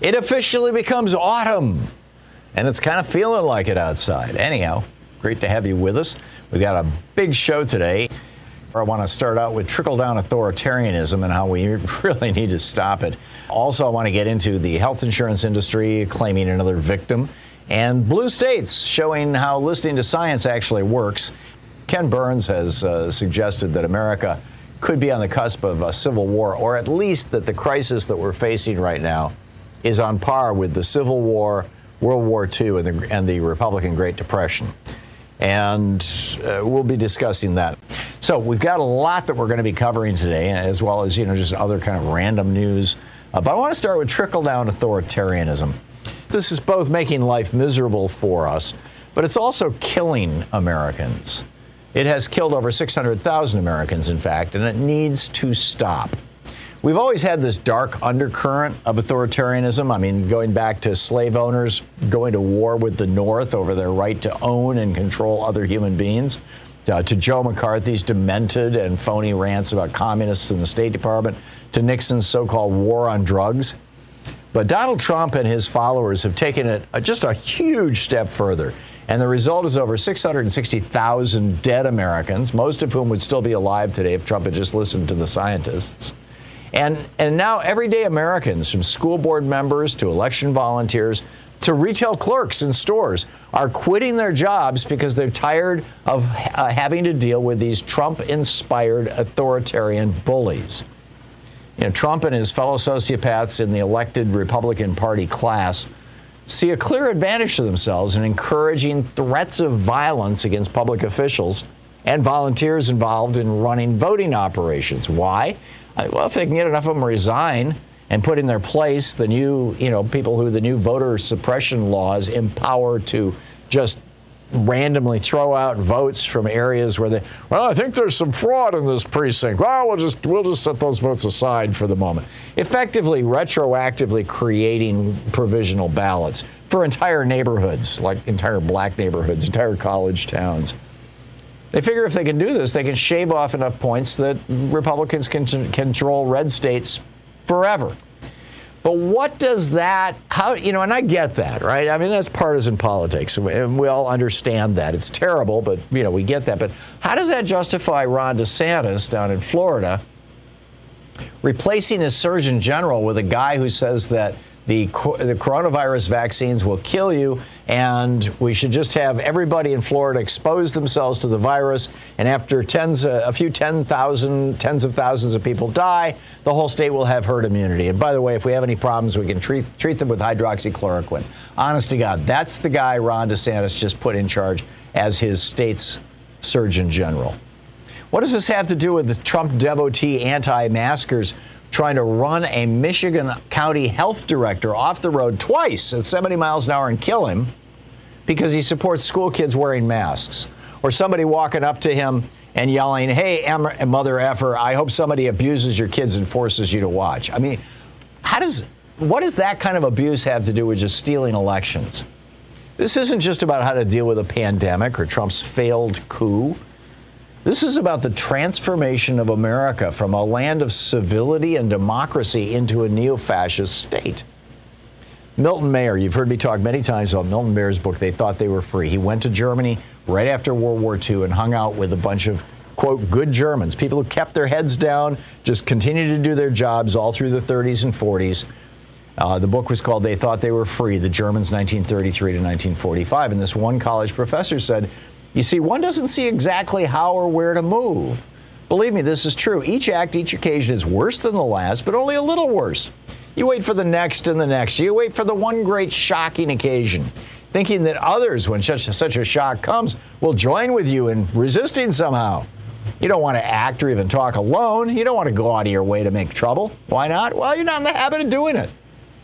It officially becomes autumn, and it's kind of feeling like it outside. Anyhow, great to have you with us. We've got a big show today. I want to start out with trickle down authoritarianism and how we really need to stop it. Also, I want to get into the health insurance industry claiming another victim, and blue states showing how listening to science actually works. Ken Burns has uh, suggested that America could be on the cusp of a civil war, or at least that the crisis that we're facing right now is on par with the Civil War, World War II, and the, and the Republican Great Depression. And uh, we'll be discussing that. So we've got a lot that we're going to be covering today, as well as you know just other kind of random news. Uh, but I want to start with trickle down authoritarianism. This is both making life miserable for us, but it's also killing Americans. It has killed over 600,000 Americans, in fact, and it needs to stop. We've always had this dark undercurrent of authoritarianism. I mean, going back to slave owners going to war with the North over their right to own and control other human beings, uh, to Joe McCarthy's demented and phony rants about communists in the State Department, to Nixon's so called war on drugs. But Donald Trump and his followers have taken it just a huge step further. And the result is over 660,000 dead Americans, most of whom would still be alive today if Trump had just listened to the scientists. And, and now everyday Americans, from school board members to election volunteers to retail clerks in stores, are quitting their jobs because they're tired of uh, having to deal with these Trump inspired authoritarian bullies. You know, Trump and his fellow sociopaths in the elected Republican Party class see a clear advantage to themselves in encouraging threats of violence against public officials and volunteers involved in running voting operations. Why? Well, if they can get enough of them to resign and put in their place the new, you know, people who the new voter suppression laws empower to just randomly throw out votes from areas where they, well, I think there's some fraud in this precinct. Well, we'll just we'll just set those votes aside for the moment. Effectively, retroactively creating provisional ballots for entire neighborhoods, like entire black neighborhoods, entire college towns. They figure if they can do this, they can shave off enough points that Republicans can control red states forever. But what does that, how, you know, and I get that, right? I mean, that's partisan politics, and we all understand that. It's terrible, but, you know, we get that. But how does that justify Ron DeSantis down in Florida replacing his Surgeon General with a guy who says that the, the coronavirus vaccines will kill you, and we should just have everybody in Florida expose themselves to the virus. And after tens, uh, a few 10,000, tens of thousands of people die, the whole state will have herd immunity. And by the way, if we have any problems, we can treat, treat them with hydroxychloroquine. Honest to God, that's the guy Ron DeSantis just put in charge as his state's Surgeon General. What does this have to do with the Trump devotee anti maskers trying to run a Michigan County health director off the road twice at 70 miles an hour and kill him because he supports school kids wearing masks. Or somebody walking up to him and yelling, Hey, mother effer, I hope somebody abuses your kids and forces you to watch. I mean, how does what does that kind of abuse have to do with just stealing elections? This isn't just about how to deal with a pandemic or Trump's failed coup. This is about the transformation of America from a land of civility and democracy into a neo fascist state. Milton Mayer, you've heard me talk many times about Milton Mayer's book, They Thought They Were Free. He went to Germany right after World War II and hung out with a bunch of, quote, good Germans, people who kept their heads down, just continued to do their jobs all through the 30s and 40s. Uh, the book was called They Thought They Were Free The Germans 1933 to 1945. And this one college professor said, You see, one doesn't see exactly how or where to move. Believe me, this is true. Each act, each occasion is worse than the last, but only a little worse. You wait for the next and the next. You wait for the one great shocking occasion, thinking that others, when such, such a shock comes, will join with you in resisting somehow. You don't want to act or even talk alone. You don't want to go out of your way to make trouble. Why not? Well, you're not in the habit of doing it.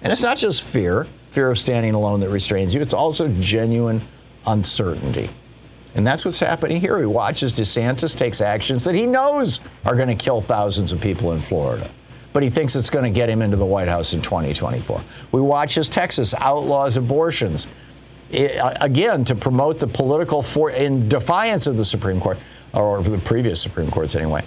And it's not just fear, fear of standing alone that restrains you, it's also genuine uncertainty. And that's what's happening here. He watches DeSantis takes actions that he knows are going to kill thousands of people in Florida but he thinks it's going to get him into the White House in 2024. We watch as Texas outlaws abortions. It, again, to promote the political for in defiance of the Supreme Court, or the previous Supreme Courts anyway.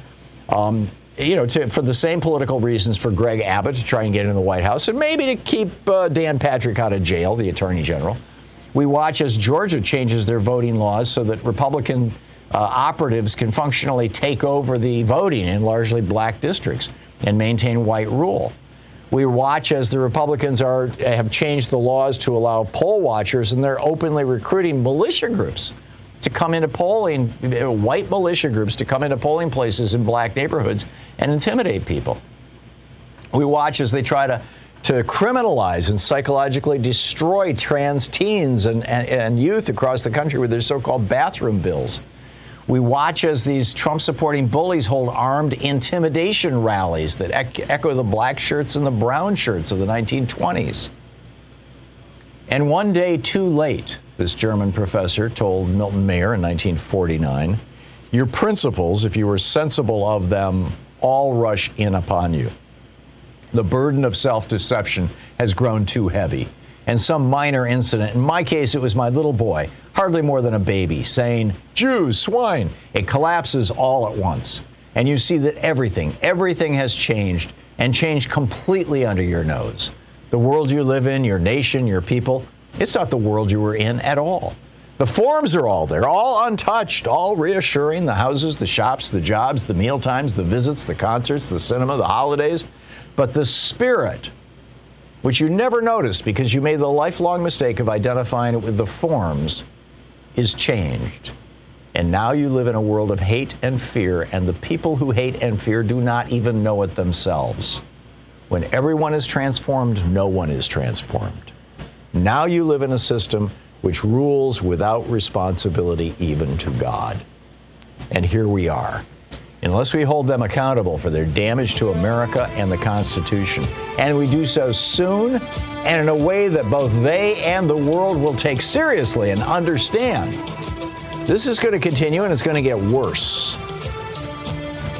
Um, you know, to, for the same political reasons for Greg Abbott to try and get in the White House, and maybe to keep uh, Dan Patrick out of jail, the Attorney General. We watch as Georgia changes their voting laws so that Republican uh, operatives can functionally take over the voting in largely black districts and maintain white rule. We watch as the Republicans are have changed the laws to allow poll watchers, and they're openly recruiting militia groups to come into polling, white militia groups to come into polling places in black neighborhoods and intimidate people. We watch as they try to to criminalize and psychologically destroy trans teens and, and, and youth across the country with their so-called bathroom bills. We watch as these Trump supporting bullies hold armed intimidation rallies that echo the black shirts and the brown shirts of the 1920s. And one day too late, this German professor told Milton Mayer in 1949, your principles, if you were sensible of them, all rush in upon you. The burden of self deception has grown too heavy and some minor incident. In my case, it was my little boy, hardly more than a baby, saying, Jews, swine. It collapses all at once. And you see that everything, everything has changed and changed completely under your nose. The world you live in, your nation, your people, it's not the world you were in at all. The forms are all there, all untouched, all reassuring the houses, the shops, the jobs, the meal times, the visits, the concerts, the cinema, the holidays. But the spirit, which you never noticed because you made the lifelong mistake of identifying it with the forms, is changed. And now you live in a world of hate and fear, and the people who hate and fear do not even know it themselves. When everyone is transformed, no one is transformed. Now you live in a system which rules without responsibility even to God. And here we are unless we hold them accountable for their damage to America and the Constitution. And we do so soon and in a way that both they and the world will take seriously and understand. This is going to continue and it's going to get worse.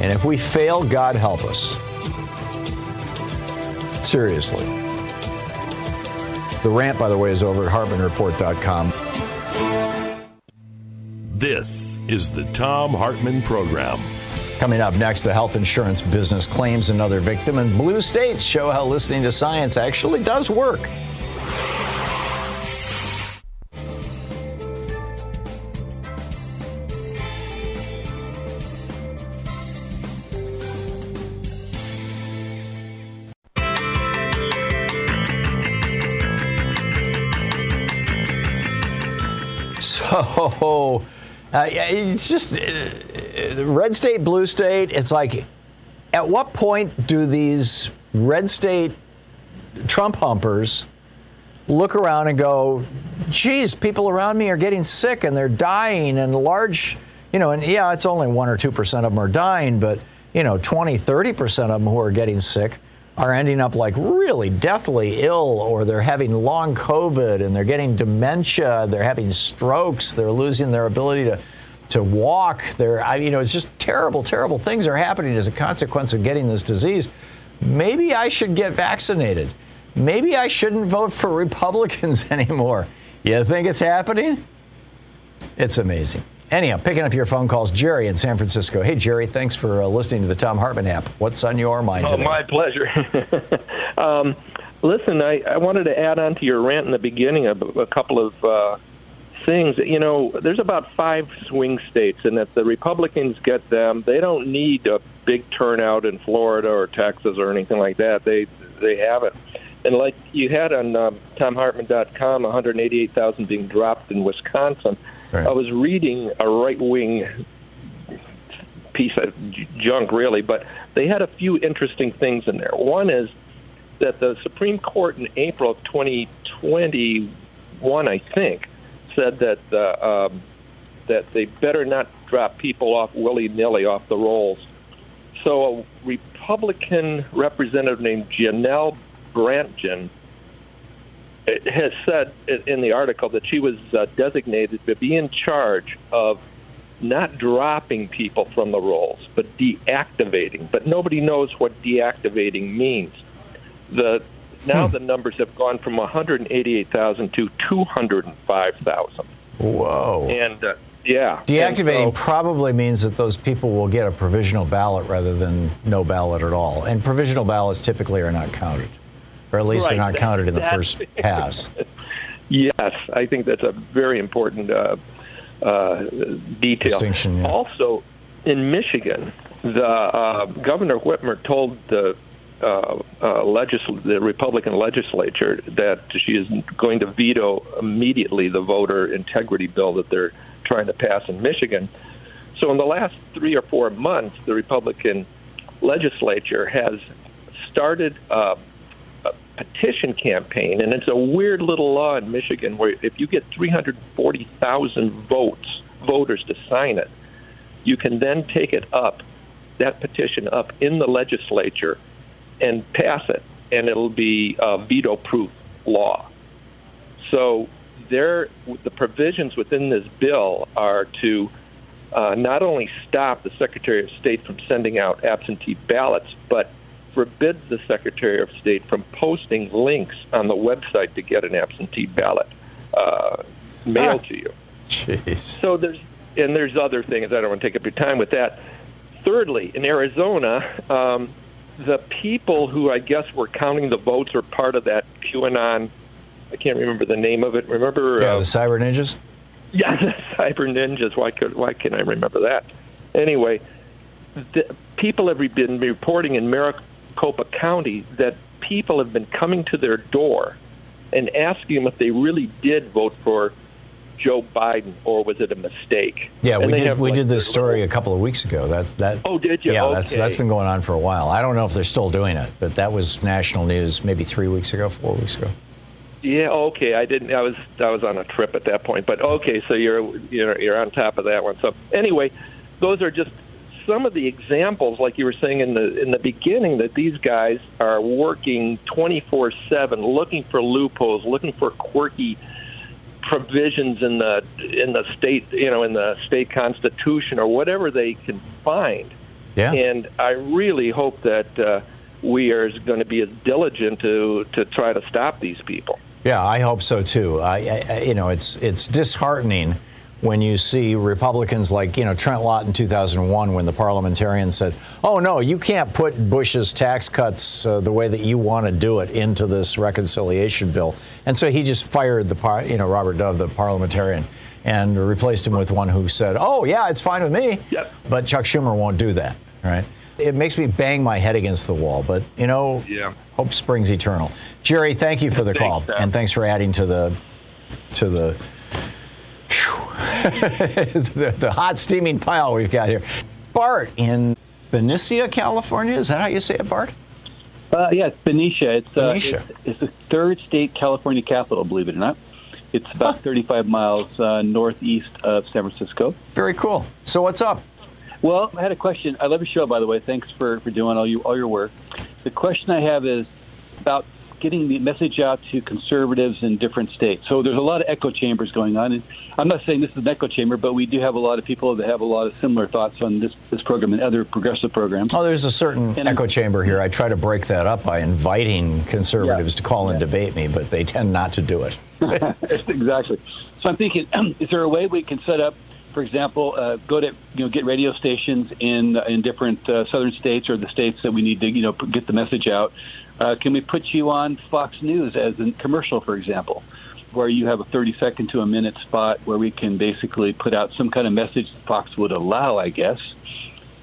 And if we fail, God help us. Seriously. The rant, by the way, is over at HartmannReport.com. This is the Thom Hartmann Program. Coming up next, the health insurance business claims another victim, and blue states show how listening to science actually does work. So, uh, it's just uh, red state, blue state. It's like, at what point do these red state Trump humpers look around and go, geez, people around me are getting sick and they're dying and large, you know, and yeah, it's only one or 2% of them are dying, but, you know, 20, 30% of them who are getting sick are ending up like really deathly ill or they're having long COVID and they're getting dementia, they're having strokes, they're losing their ability to to walk. They're, I, you know, it's just terrible, terrible things are happening as a consequence of getting this disease. Maybe I should get vaccinated. maybe I shouldn't vote for Republicans anymore. You think it's happening? It's amazing. Anyhow, picking up your phone calls, Jerry in San Francisco. Hey, Jerry, thanks for uh, listening to the Thom Hartmann app. What's on your mind Oh, today? my pleasure. um, listen, I, I wanted to add on to your rant in the beginning of a couple of uh, things. You know, there's about five swing states, and if the Republicans get them, they don't need a big turnout in Florida or Texas or anything like that. They they have it. And like you had on um, ThomHartmann.com, 188,000 being dropped in Wisconsin. Right. I was reading a right wing piece of junk, really, but they had a few interesting things in there. One is that the Supreme Court in April of 2021, I think, said that uh, um, that they better not drop people off willy nilly off the rolls. So a Republican representative named Janel Brandtjen has said in the article that she was uh, designated to be in charge of not dropping people from the rolls, but deactivating. But nobody knows what deactivating means. The now the numbers have gone from 188,000 to 205,000, Whoa. and uh, yeah, Deactivating so- probably means that those people will get a provisional ballot rather than no ballot at all. And provisional ballots typically are not counted, or at least they're not that- counted in the first pass. Yes, I think that's a very important uh, uh, detail. Distinction, yeah. Also, in Michigan, the uh, Governor Whitmer told the uh, uh, legisl- the Republican legislature that she is going to veto immediately the voter integrity bill that they're trying to pass in Michigan. So, in the last three or four months, the Republican legislature has started uh, a petition campaign, and it's a weird little law in Michigan where if you get 340,000 votes, voters to sign it, you can then take it up, that petition up in the legislature, and pass it, and it'll be a veto-proof law. So there, the provisions within this bill are to uh, not only stop the Secretary of State from sending out absentee ballots, but forbids the Secretary of State from posting links on the website to get an absentee ballot uh, mailed to you. Jeez. So there's and there's other things. I don't want to take up your time with that. Thirdly, in Arizona, um, the people who I guess were counting the votes are part of that QAnon. I can't remember the name of it. Remember? Yeah, uh, the cyber ninjas? yeah, the cyber ninjas. Why could why can I remember that? Anyway, the, people have been reporting in Maricopa County that people have been coming to their door and asking them if they really did vote for Joe Biden or was it a mistake. Yeah, And we did. We like, did this story a couple of weeks ago. That's that. Oh, did you? Yeah, that's that's been going on for a while. I don't know if they're still doing it, but that was national news maybe three weeks ago, four weeks ago. Yeah, okay. I didn't. I was I was on a trip at that point, but okay. So you're you're you're on top of that one. So anyway, those are just some of the examples, like you were saying in the in the beginning, that these guys are working 24 seven, looking for loopholes, looking for quirky provisions in the in the state, you know, in the state constitution or whatever they can find. Yeah. And I really hope that uh, we are going to be as diligent to to try to stop these people. Yeah, I hope so too. I, I- you know, it's it's disheartening when you see Republicans like you know Trent Lott in 2001 when the parliamentarian said, "Oh no, you can't put Bush's tax cuts uh, the way that you want to do it into this reconciliation bill," and so he just fired the par- you know Robert Dove, the parliamentarian. And replaced him with one who said, "Oh yeah, it's fine with me." Yep. But Chuck Schumer won't do that, right? It makes me bang my head against the wall, but you know, Yeah. hope springs eternal. Jerry, thank you for the Thanks, call, Tom. and thanks for adding to the to the the, the hot steaming pile we've got here. Bart in Benicia, California. Is that how you say it, Bart? Uh, yeah, it's Benicia. It's, uh, Benicia. it's it's the third state California capital, believe it or not. It's about 35 miles uh, northeast of San Francisco. Very cool. So what's up? Well, I had a question. I love your show, by the way. Thanks for, for doing all you all your work. The question I have is about getting the message out to conservatives in different states. So there's a lot of echo chambers going on. And I'm not saying this is an echo chamber, but we do have a lot of people that have a lot of similar thoughts on this, this program and other progressive programs. Oh, there's a certain And- echo chamber here. I try to break that up by inviting conservatives Yeah. to call and debate me, but they tend not to do it. exactly. So I'm thinking, is there a way we can set up, for example, uh, go to you know get radio stations in in different uh, southern states or the states that we need to you know get the message out? Uh, can we put you on Fox News as a commercial, for example, where you have a 30 second to a minute spot where we can basically put out some kind of message Fox would allow, I guess.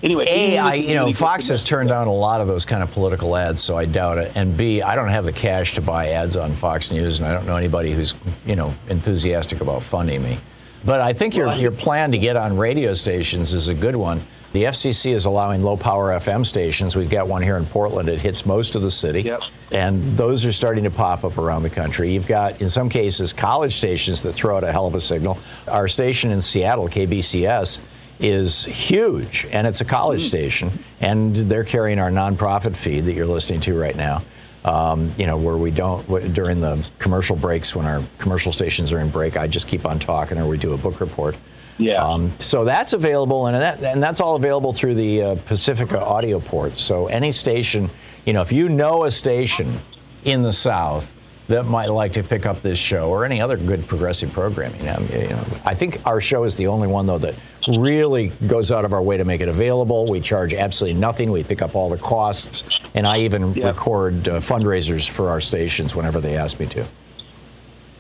Anyway, A, I, you know, Fox has turned down a lot of those kind of political ads, so I doubt it. And B, I don't have the cash to buy ads on Fox News, and I don't know anybody who's, you know, enthusiastic about funding me. But I think your, your plan to get on radio stations is a good one. The FCC is allowing low power FM stations. We've got one here in Portland. It hits most of the city. Yep. And those are starting to pop up around the country. You've got, in some cases, college stations that throw out a hell of a signal. Our station in Seattle, KBCS, is huge, and it's a college mm. station, and they're carrying our nonprofit feed that you're listening to right now. Um, you know, where we don't during the commercial breaks when our commercial stations are in break, I just keep on talking, or we do a book report. Yeah. Um, so that's available, and that and that's all available through the uh, Pacifica audio port. So any station, you know, if you know a station in the South that might like to pick up this show or any other good progressive programming, um, you know, I think our show is the only one though that really goes out of our way to make it available. We charge absolutely nothing. We pick up all the costs, and I even Yeah. record uh, fundraisers for our stations whenever they ask me to.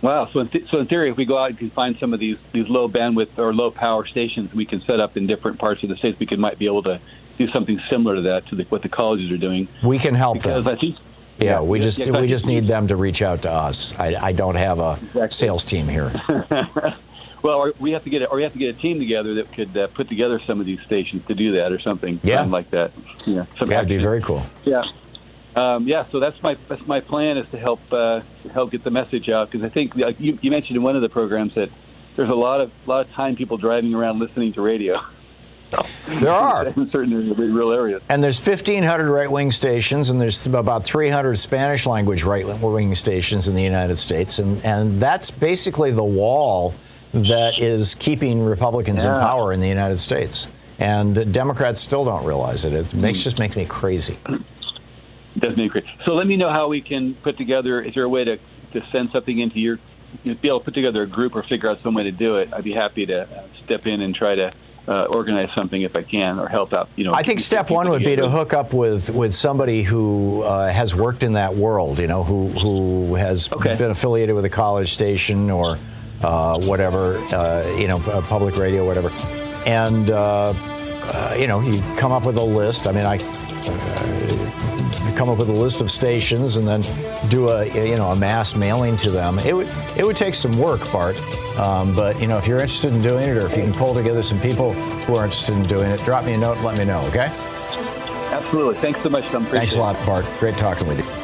Wow. So in, th- so in theory, if we go out and can find some of these these low bandwidth or low power stations, we can set up in different parts of the states. We could might be able to do something similar to that to the, what the colleges are doing. We can help Because them. I think Yeah, we just yeah, we just need them to reach out to us. I, I don't have a Exactly. sales team here. Well, we have to get a, or we have to get a team together that could uh, put together some of these stations to do that or something. Yeah. something like that. Yeah, That'd be very cool. Yeah. Um, yeah, so that's my that's my plan is to help uh, help get the message out because I think like you, you mentioned in one of the programs that there's a lot of lot of time people driving around listening to radio. There are. in certain real areas. And there's 1,500 right wing stations, and there's about 300 Spanish language right wing stations in the United States. And, and that's basically the wall that is keeping Republicans in power in the United States. And Democrats still don't realize it. It Hmm. makes, just makes me crazy. Does make great. So let me know how we can put together. Is there a way to, to send something into your, you know, be able to put together a group or figure out some way to do it? I'd be happy to uh, step in and try to uh, organize something if I can or help out. You know, I think step one would be to hook up with, with somebody who uh, has worked in that world, you know, who, who has Okay. been affiliated with a college station or uh, whatever, uh, you know, public radio, whatever. And, uh, uh, you know, you come up with a list. I mean, I uh, come up with a list of stations and then do a, you know, a mass mailing to them. It would, it would take some work, Bart. Um, but, you know, if you're interested in doing it or if you can pull together some people who are interested in doing it, drop me a note and let me know, okay? Absolutely. Thanks so much, Tom. Thanks a lot. Bart. Great talking with you.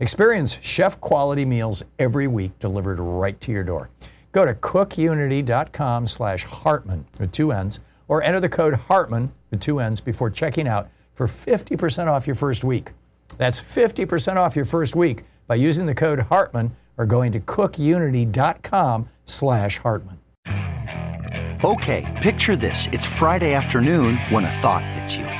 Experience chef quality meals every week delivered right to your door. Go to cookunity.com slash Hartmann with two N's or enter the code Hartmann with two N's before checking out for 50% off your first week. That's 50% off your first week by using the code Hartmann or going to cookunity.com slash Hartmann. Okay, picture this. It's Friday afternoon when a thought hits you.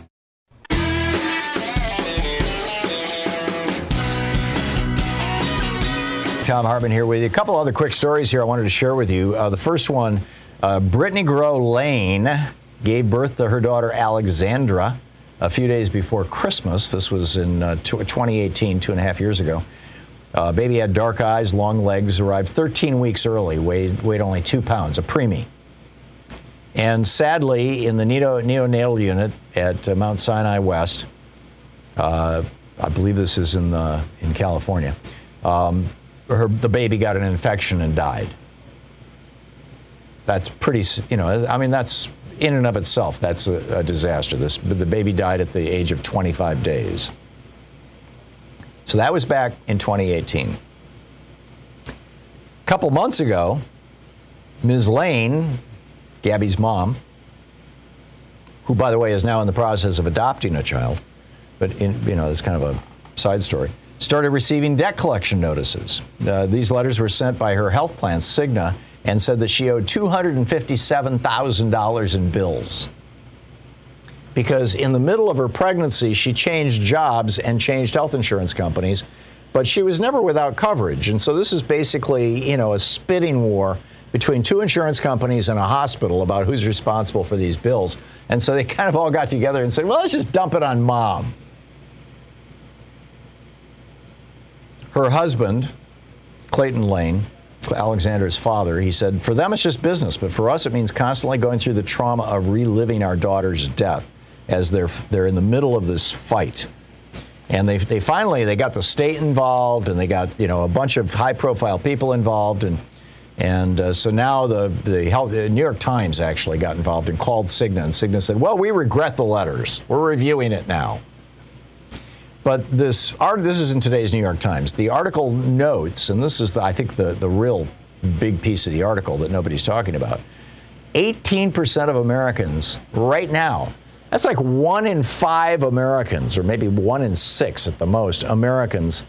Thom Hartmann here with you. A couple other quick stories here I wanted to share with you. Uh, the first one, uh, Brittany Grow Lane gave birth to her daughter Alexandra a few days before Christmas. This was in uh, 2018, two and a half years ago. Uh, baby had dark eyes, long legs, arrived 13 weeks early, weighed, weighed only two pounds, a preemie. And sadly, in the neonatal unit at uh, Mount Sinai West, uh, I believe this is in, the, in California, um, her, the baby got an infection and died. That's pretty, you know, I mean, that's in and of itself, that's a, a disaster. This, the baby died at the age of 25 days. So that was back in 2018. A couple months ago, Ms. Lane, Gabby's mom, who, by the way, is now in the process of adopting a child, but in, you know, it's kind of a side story started receiving debt collection notices. Uh, these letters were sent by her health plan, Cigna, and said that she owed $257,000 in bills. Because in the middle of her pregnancy, she changed jobs and changed health insurance companies, but she was never without coverage. And so this is basically, you know, a spitting war between two insurance companies and a hospital about who's responsible for these bills. And so they kind of all got together and said, well, let's just dump it on mom. Her husband, Clayton Lane, Alexander's father, he said, For them, it's just business, but for us, it means constantly going through the trauma of reliving our daughter's death as they're, they're in the middle of this fight. And they, they finally they got the state involved, and they got you know a bunch of high-profile people involved, and and uh, so now the the, health, the, New York Times actually got involved and called Cigna, and Cigna said, "Well, we regret the letters. We're reviewing it now." But this art, this is in today's New York Times. The article notes, and this is, the, I think, the, the real big piece of the article that nobody's talking about. 18% of Americans right now, that's like one in five Americans, or maybe one in six at the most, Americans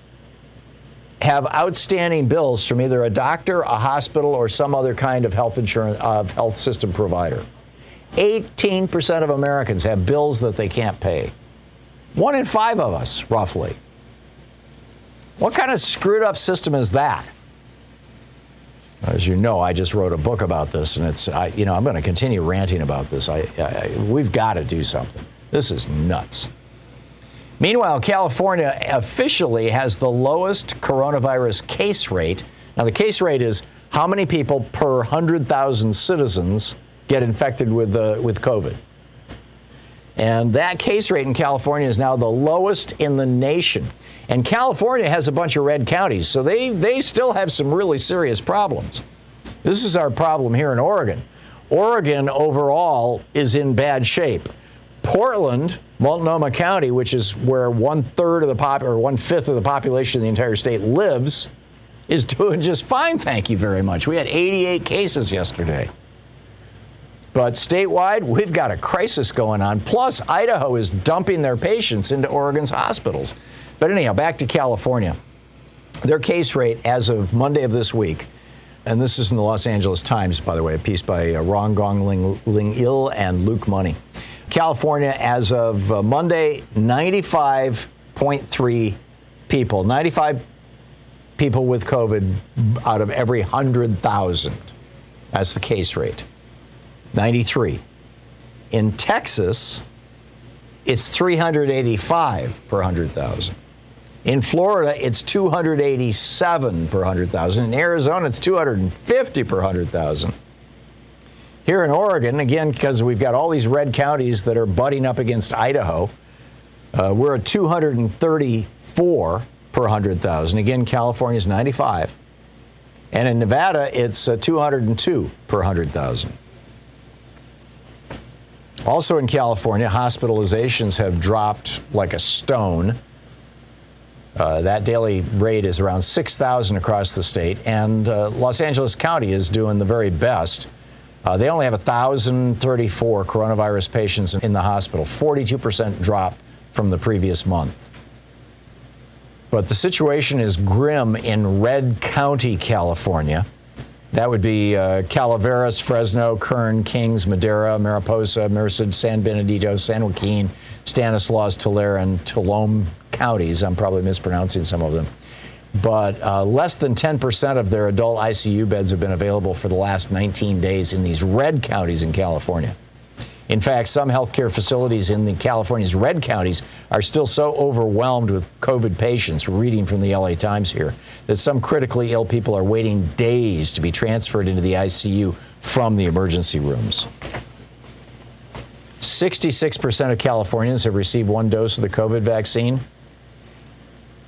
have outstanding bills from either a doctor, a hospital, or some other kind of health insurance, uh, health system provider. 18% of Americans have bills that they can't pay. One in five of us, roughly. What kind of screwed up system is that? As you know, I just wrote a book about this, and it's, I, you know, I'm going to continue ranting about this. I, I, we've got to do something. This is nuts. Meanwhile, California officially has the lowest coronavirus case rate. Now, the case rate is how many people per 100,000 citizens get infected with, uh, with COVID. And that case rate in California is now the lowest in the nation. And California has a bunch of red counties, so they, they still have some really serious problems. This is our problem here in Oregon. Oregon overall is in bad shape. Portland, Multnomah County, which is where one third of the pop or one fifth of the population of the entire state lives, is doing just fine. Thank you very much. We had 88 cases yesterday. But statewide, we've got a crisis going on. Plus, Idaho is dumping their patients into Oregon's hospitals. But anyhow, back to California. Their case rate as of Monday of this week, and this is in the Los Angeles Times, by the way, a piece by uh, Ron Gong Ling, Lin II and Luke Money. California, as of uh, Monday, 95.3 people, 95 people with COVID out of every 100,000. That's the case rate. 93. In Texas, it's 385 per 100,000. In Florida, it's 287 per 100,000. In Arizona, it's 250 per 100,000. Here in Oregon, again, because we've got all these red counties that are butting up against Idaho, uh, we're at 234 per 100,000. Again, California's 95. And in Nevada, it's uh, 202 per 100,000. Also in California, hospitalizations have dropped like a stone. Uh, that daily rate is around 6,000 across the state, and uh, Los Angeles County is doing the very best. Uh, they only have 1,034 coronavirus patients in the hospital, 42% drop from the previous month. But the situation is grim in Red County, California. That would be uh, Calaveras, Fresno, Kern, Kings, Madera, Mariposa, Merced, San Benedito, San Joaquin, Stanislaus, Tulare, and Tuolumne counties. I'm probably mispronouncing some of them. But uh, less than 10% of their adult ICU beds have been available for the last 19 days in these red counties in California. In fact, some healthcare facilities in the California's red counties are still so overwhelmed with COVID patients, reading from the LA Times here, that some critically ill people are waiting days to be transferred into the ICU from the emergency rooms. 66% of Californians have received one dose of the COVID vaccine.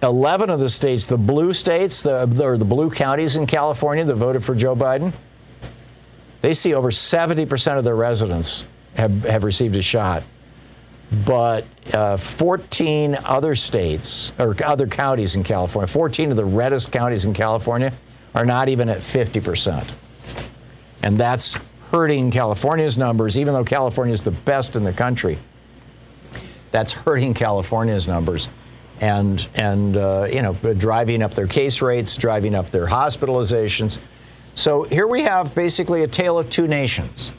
11 of the states, the blue states, the, or the blue counties in California that voted for Joe Biden, they see over 70% of their residents have, have received a shot. But uh, 14 other states or other counties in California, 14 of the reddest counties in California, are not even at 50%. And that's hurting California's numbers, even though California is the best in the country. That's hurting California's numbers and, and uh, you know, driving up their case rates, driving up their hospitalizations. So here we have basically a tale of two nations.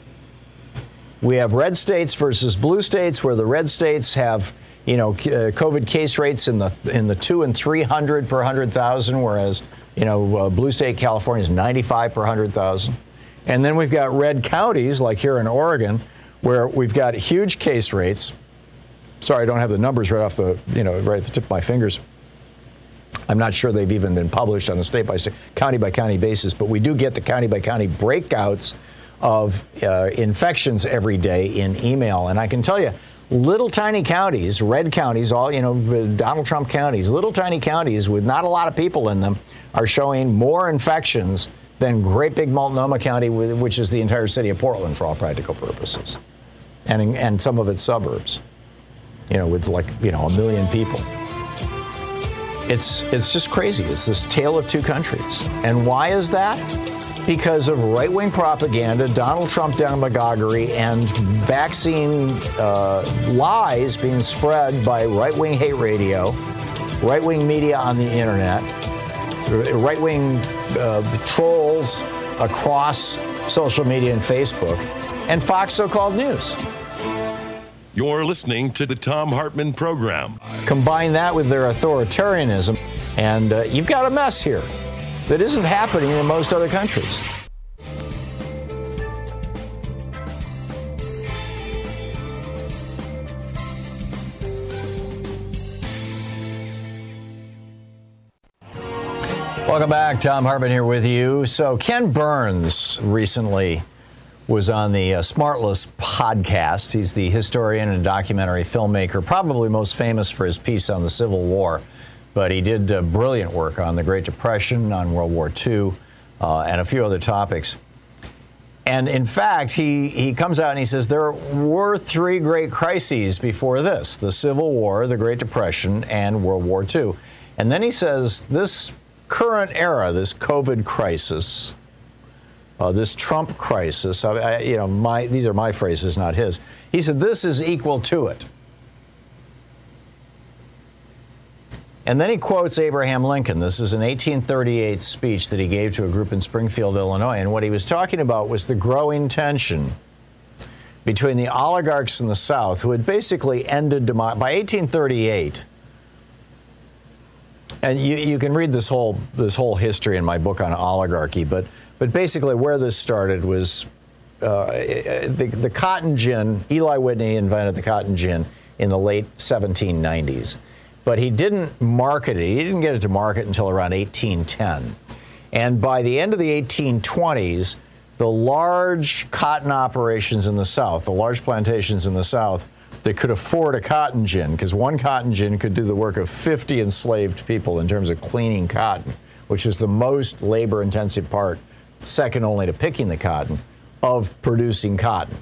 We have red states versus blue states, where the red states have you know uh, COVID case rates in the in the two and three hundred per hundred thousand, whereas you know uh, blue state California is ninety five per hundred thousand. And then we've got red counties like here in Oregon, where we've got huge case rates. Sorry, I don't have the numbers right off the you know right at the tip of my fingers. I'm not sure they've even been published on a state by state, county by county basis, but we do get the county by county breakouts of uh, infections every day in email. And I can tell you, little tiny counties, red counties, all, you know, Donald Trump counties, little tiny counties with not a lot of people in them are showing more infections than great big Multnomah County, which is the entire city of Portland for all practical purposes, and, and some of its suburbs, you know, with like, you know, a million people. It's, it's just crazy. It's this tale of two countries. And why is that? because of right wing propaganda, Donald Trump demagoguery, and vaccine uh, lies being spread by right wing hate radio, right wing media on the internet, right wing uh, trolls across social media and Facebook, and Fox so called news. You're listening to the Thom Hartmann program. Combine that with their authoritarianism, and uh, you've got a mess here that isn't happening in most other countries. Welcome back. Thom Hartmann here with you. So, Ken Burns recently was on the uh, Smartless podcast. He's the historian and documentary filmmaker, probably most famous for his piece on the Civil War but he did uh, brilliant work on the Great Depression, on World War II, uh, and a few other topics. And in fact, he, he comes out and he says there were three great crises before this the Civil War, the Great Depression, and World War II. And then he says this current era, this COVID crisis, uh, this Trump crisis, I, I, you know, my, these are my phrases, not his. He said this is equal to it. And then he quotes Abraham Lincoln. This is an 1838 speech that he gave to a group in Springfield, Illinois. And what he was talking about was the growing tension between the oligarchs in the South, who had basically ended democracy. By 1838, and you, you can read this whole, this whole history in my book on oligarchy, but, but basically where this started was uh, the, the cotton gin. Eli Whitney invented the cotton gin in the late 1790s but he didn't market it. He didn't get it to market until around 1810. And by the end of the 1820s, the large cotton operations in the South, the large plantations in the South, that could afford a cotton gin, because one cotton gin could do the work of 50 enslaved people in terms of cleaning cotton, which is the most labor intensive part, second only to picking the cotton, of producing cotton.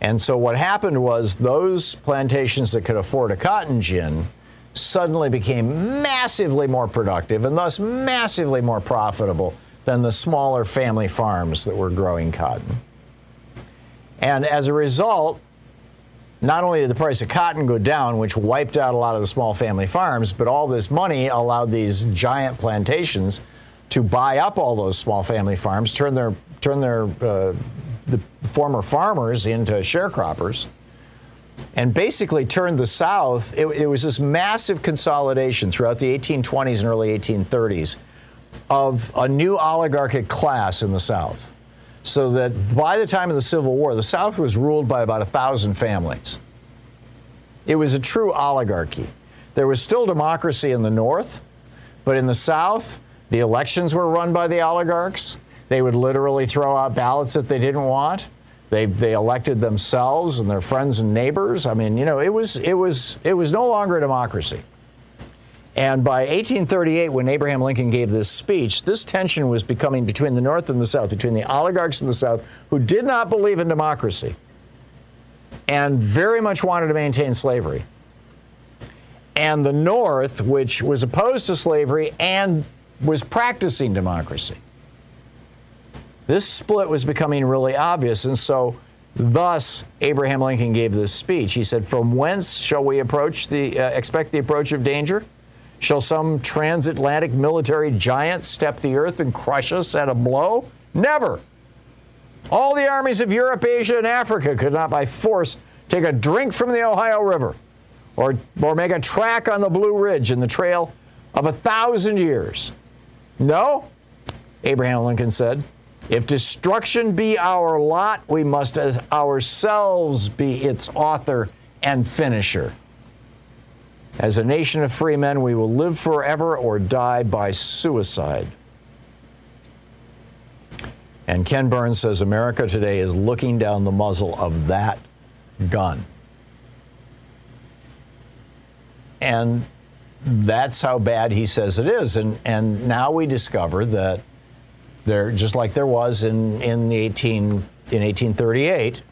And so what happened was those plantations that could afford a cotton gin suddenly became massively more productive and thus massively more profitable than the smaller family farms that were growing cotton. And as a result, not only did the price of cotton go down, which wiped out a lot of the small family farms, but all this money allowed these giant plantations to buy up all those small family farms, turn their turn their uh, the former farmers into sharecroppers, and basically turned the South. It, it was this massive consolidation throughout the 1820s and early 1830s of a new oligarchic class in the South so that by the time of the Civil War, the South was ruled by about a thousand families. It was a true oligarchy. There was still democracy in the North, but in the South, the elections were run by the oligarchs. They would literally throw out ballots that they didn't want. They, they elected themselves and their friends and neighbors. I mean, you know, it was, it was, it was no longer a democracy. And by 1838, when Abraham Lincoln gave this speech, this tension was becoming between the North and the South, between the oligarchs in the South who did not believe in democracy and very much wanted to maintain slavery, and the North, which was opposed to slavery and was practicing democracy. This split was becoming really obvious, and so Thus, Abraham Lincoln gave this speech. He said, "From whence shall we approach the uh, expect the approach of danger? Shall some transatlantic military giant step the earth and crush us at a blow? Never. All the armies of Europe, Asia, and Africa could not by force take a drink from the Ohio River or, or make a track on the Blue Ridge in the trail of a thousand years. No, Abraham Lincoln said, if destruction be our lot, we must ourselves be its author and finisher. As a nation of free men, we will live forever or die by suicide. And Ken Burns says America today is looking down the muzzle of that gun. And that's how bad he says it is. And, and now we discover that there, just like there was in, in, the 18, in 1838,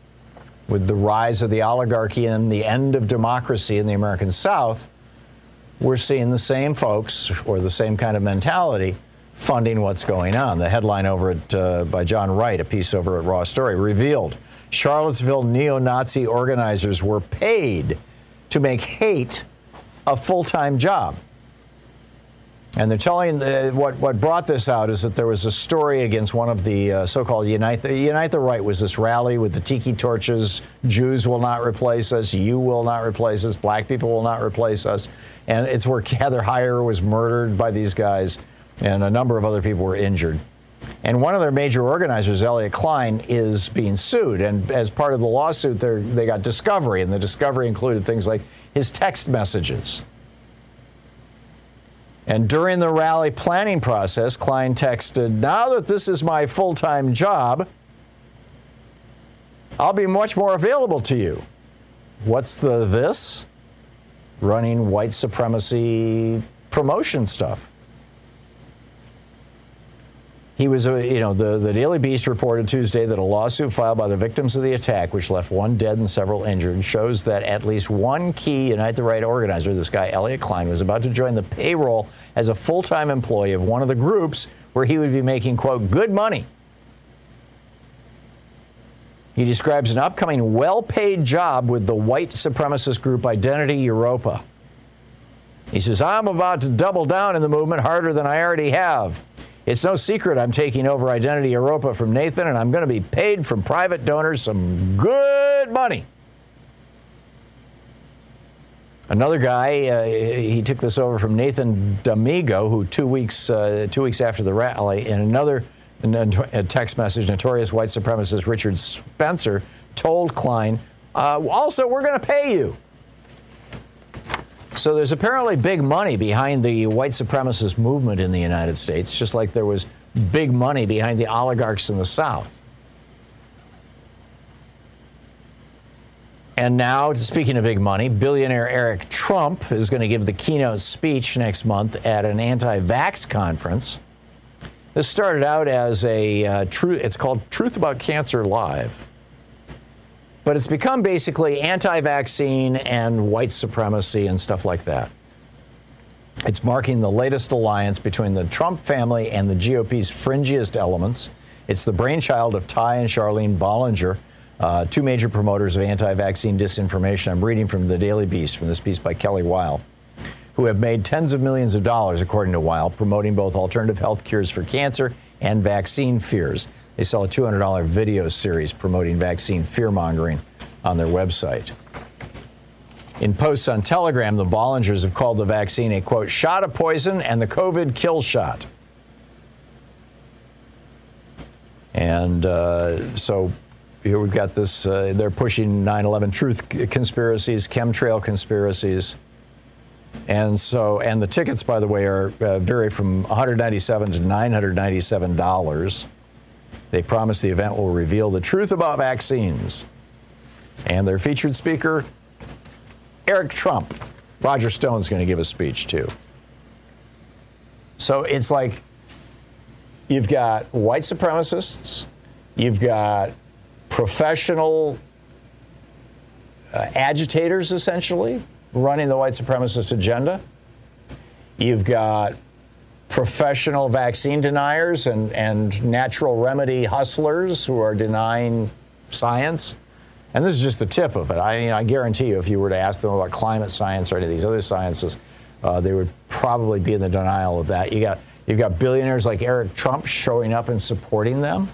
with the rise of the oligarchy and the end of democracy in the American South, we're seeing the same folks or the same kind of mentality funding what's going on. The headline over at uh, by John Wright, a piece over at Raw Story, revealed Charlottesville neo-Nazi organizers were paid to make hate a full-time job. And they're telling uh, what what brought this out is that there was a story against one of the uh, so-called Unite the, Unite the Right was this rally with the tiki torches. Jews will not replace us. You will not replace us. Black people will not replace us. And it's where Heather Heyer was murdered by these guys, and a number of other people were injured. And one of their major organizers, Elliott Kline, is being sued. And as part of the lawsuit, they got discovery, and the discovery included things like his text messages and during the rally planning process, Kline texted, Now that this is my full time job, I'll be much more available to you. What's the this? Running white supremacy promotion stuff. He was, uh, you know, the, the Daily Beast reported Tuesday that a lawsuit filed by the victims of the attack, which left one dead and several injured, shows that at least one key Unite the Right organizer, this guy Elliott Kline, was about to join the payroll as a full time employee of one of the groups where he would be making, quote, good money. He describes an upcoming well paid job with the white supremacist group Identity Europa. He says, I'm about to double down in the movement harder than I already have. It's no secret I'm taking over Identity Europa from Nathan, and I'm going to be paid from private donors some good money. Another guy, uh, he took this over from Nathan Damigo, who two weeks uh, two weeks after the rally, in another a text message, notorious white supremacist Richard Spencer told Kline, uh, "Also, we're going to pay you." So there's apparently big money behind the white supremacist movement in the United States, just like there was big money behind the oligarchs in the South. And now, speaking of big money, billionaire Eric Trump is going to give the keynote speech next month at an anti-vax conference. This started out as a uh, true. It's called Truth About Cancer Live. But it's become basically anti vaccine and white supremacy and stuff like that. It's marking the latest alliance between the Trump family and the GOP's fringiest elements. It's the brainchild of Ty and Charlene Bollinger, uh, two major promoters of anti vaccine disinformation. I'm reading from the Daily Beast, from this piece by Kelly Weill, who have made tens of millions of dollars, according to Weill, promoting both alternative health cures for cancer and vaccine fears. They sell a $200 video series promoting vaccine fear mongering on their website. In posts on Telegram, the Bollingers have called the vaccine a quote, shot of poison and the COVID kill shot. And uh, so here we've got this, uh, they're pushing 9 11 truth conspiracies, chemtrail conspiracies. And so, and the tickets, by the way, are uh, vary from 197 to 997 dollars. They promise the event will reveal the truth about vaccines. And their featured speaker, Eric Trump. Roger Stone's going to give a speech too. So it's like you've got white supremacists, you've got professional uh, agitators essentially running the white supremacist agenda. You've got professional vaccine deniers and, and natural remedy hustlers who are denying science. And this is just the tip of it. I, I guarantee you, if you were to ask them about climate science or any of these other sciences, uh, they would probably be in the denial of that. You got, you've got billionaires like Eric Trump showing up and supporting them.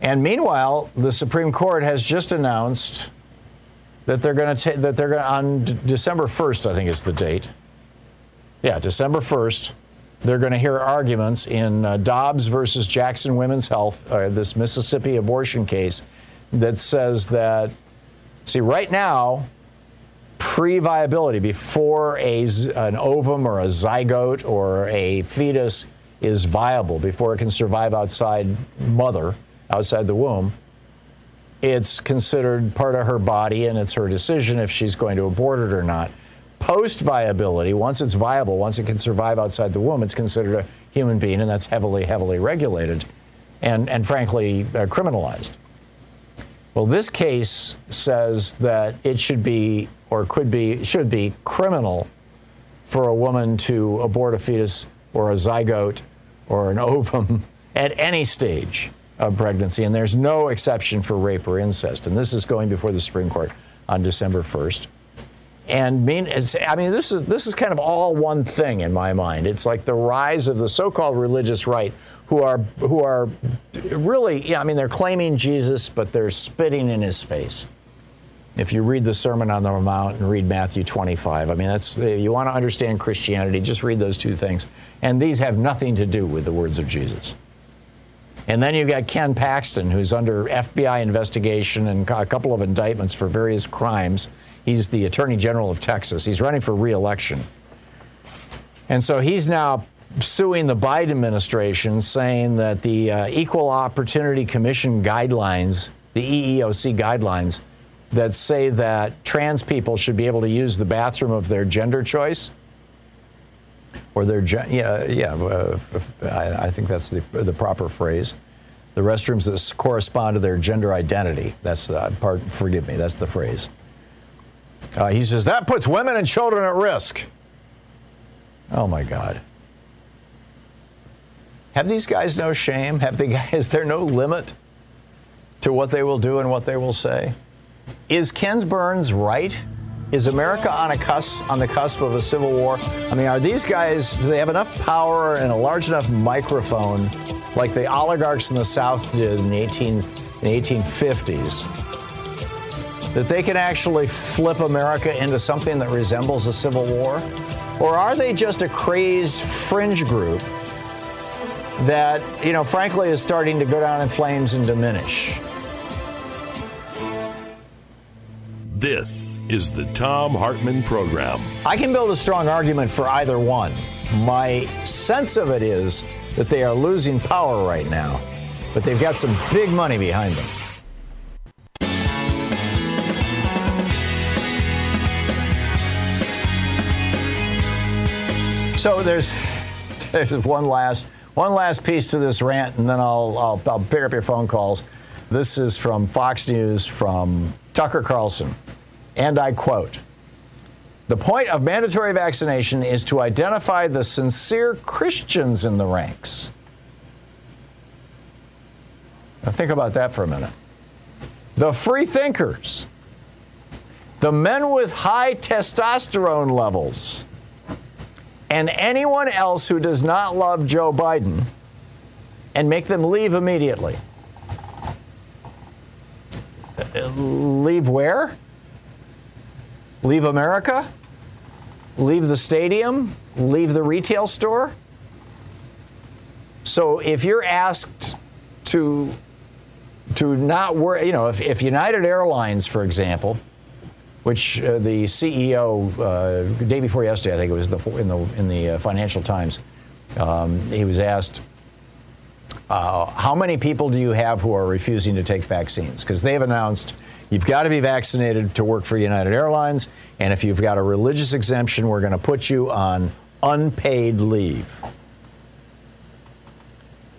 And meanwhile, the Supreme Court has just announced that they're going to take that they're going to on D- December 1st, I think is the date. Yeah, December 1st, they're going to hear arguments in uh, Dobbs versus Jackson Women's Health, uh, this Mississippi abortion case, that says that see right now, pre-viability before a an ovum or a zygote or a fetus is viable before it can survive outside mother outside the womb, it's considered part of her body and it's her decision if she's going to abort it or not. Post viability, once it's viable, once it can survive outside the womb, it's considered a human being and that's heavily, heavily regulated and, and frankly, uh, criminalized. Well, this case says that it should be or could be, should be criminal for a woman to abort a fetus or a zygote or an ovum at any stage of pregnancy, and there's no exception for rape or incest. And this is going before the Supreme Court on December 1st. And mean, I mean, this is this is kind of all one thing in my mind. It's like the rise of the so-called religious right, who are who are really, yeah, I mean, they're claiming Jesus, but they're spitting in his face. If you read the Sermon on the Mount and read Matthew 25, I mean, that's you want to understand Christianity, just read those two things. And these have nothing to do with the words of Jesus. And then you've got Ken Paxton, who's under FBI investigation and a couple of indictments for various crimes. He's the Attorney General of Texas. He's running for reelection. And so he's now suing the Biden administration, saying that the uh, Equal Opportunity Commission guidelines, the EEOC guidelines, that say that trans people should be able to use the bathroom of their gender choice or their yeah yeah uh, I, I, think that's the the proper phrase. The restrooms that correspond to their gender identity. That's the part. Forgive me. That's the phrase. Uh, he says that puts women and children at risk. Oh my God. Have these guys no shame? Have the guys? Is there no limit to what they will do and what they will say? Is Ken's Burns right? Is America on a cusp, on the cusp of a civil war? I mean, are these guys, do they have enough power and a large enough microphone like the oligarchs in the South did in the, 18, in the 1850s that they can actually flip America into something that resembles a civil war? Or are they just a crazed fringe group that, you know, frankly is starting to go down in flames and diminish? This is the Thom Hartmann Program. I can build a strong argument for either one. My sense of it is that they are losing power right now, but they've got some big money behind them. So there's there's one last one last piece to this rant, and then I'll, I'll I'll pick up your phone calls. This is from Fox News from Tucker Carlson. And I quote The point of mandatory vaccination is to identify the sincere Christians in the ranks. Now, think about that for a minute. The free thinkers, the men with high testosterone levels, and anyone else who does not love Joe Biden and make them leave immediately. Uh, leave where? Leave America? Leave the stadium? Leave the retail store? So if you're asked to to not worry, you know, if, if United Airlines, for example, which uh, the CEO uh, day before yesterday, I think it was the, in the in the uh, Financial Times, um, he was asked, uh, "How many people do you have who are refusing to take vaccines?" Because they've announced you've got to be vaccinated to work for United Airlines, and if you've got a religious exemption, we're going to put you on unpaid leave.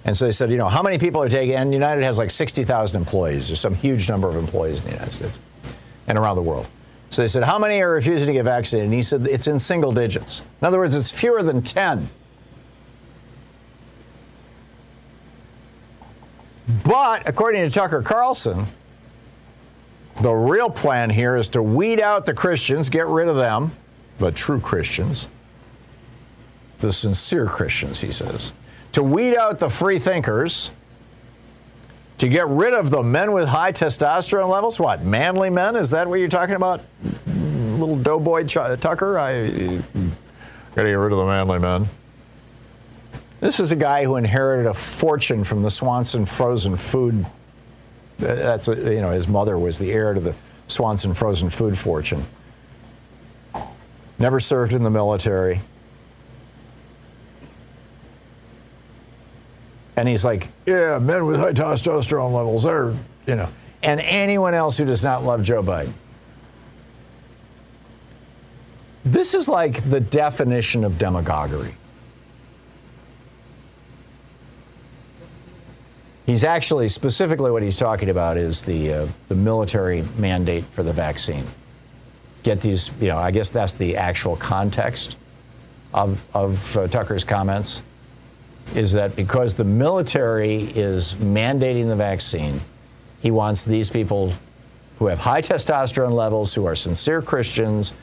And so they said, you know, how many people are taking? And United has like 60,000 employees. There's some huge number of employees in the United States and around the world. So they said, How many are refusing to get vaccinated? And he said, It's in single digits. In other words, it's fewer than 10. But according to Tucker Carlson, the real plan here is to weed out the Christians, get rid of them, the true Christians, the sincere Christians, he says, to weed out the free thinkers to get rid of the men with high testosterone levels? What, manly men? Is that what you're talking about? Little doughboy Ch- Tucker? I gotta get rid of the manly men. This is a guy who inherited a fortune from the Swanson frozen food. Uh, that's a, you know his mother was the heir to the Swanson frozen food fortune. Never served in the military. And he's like, yeah, men with high testosterone levels are, you know, and anyone else who does not love Joe Biden. This is like the definition of demagoguery. He's actually specifically what he's talking about is the uh, the military mandate for the vaccine. Get these, you know, I guess that's the actual context of of uh, Tucker's comments is that because the military is mandating the vaccine, he wants these people who have high testosterone levels, who are sincere Christians,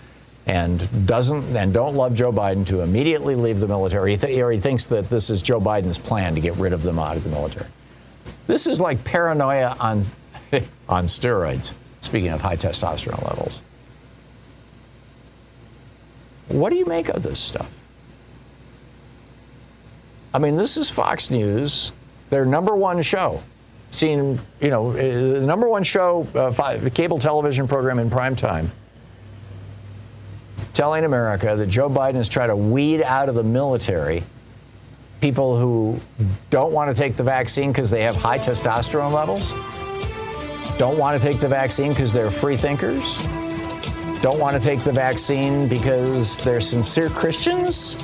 and doesn't and don't love Joe Biden to immediately leave the military. He th- or he thinks that this is Joe Biden's plan to get rid of them out of the military. This is like paranoia on on steroids. Speaking of high testosterone levels, what do you make of this stuff? I mean, this is Fox News, their number one show. Seen, you know, uh, the number one show, uh, five, cable television program in prime time, telling America that Joe Biden is trying to weed out of the military people who don't want to take the vaccine because they have high testosterone levels, don't want to take the vaccine because they're free thinkers, don't want to take the vaccine because they're sincere Christians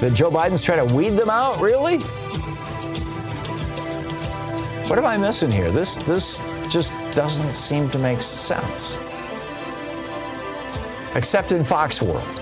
that Joe Biden's trying to weed them out? Really? What am I missing here? This this just doesn't seem to make sense. Except in Fox World.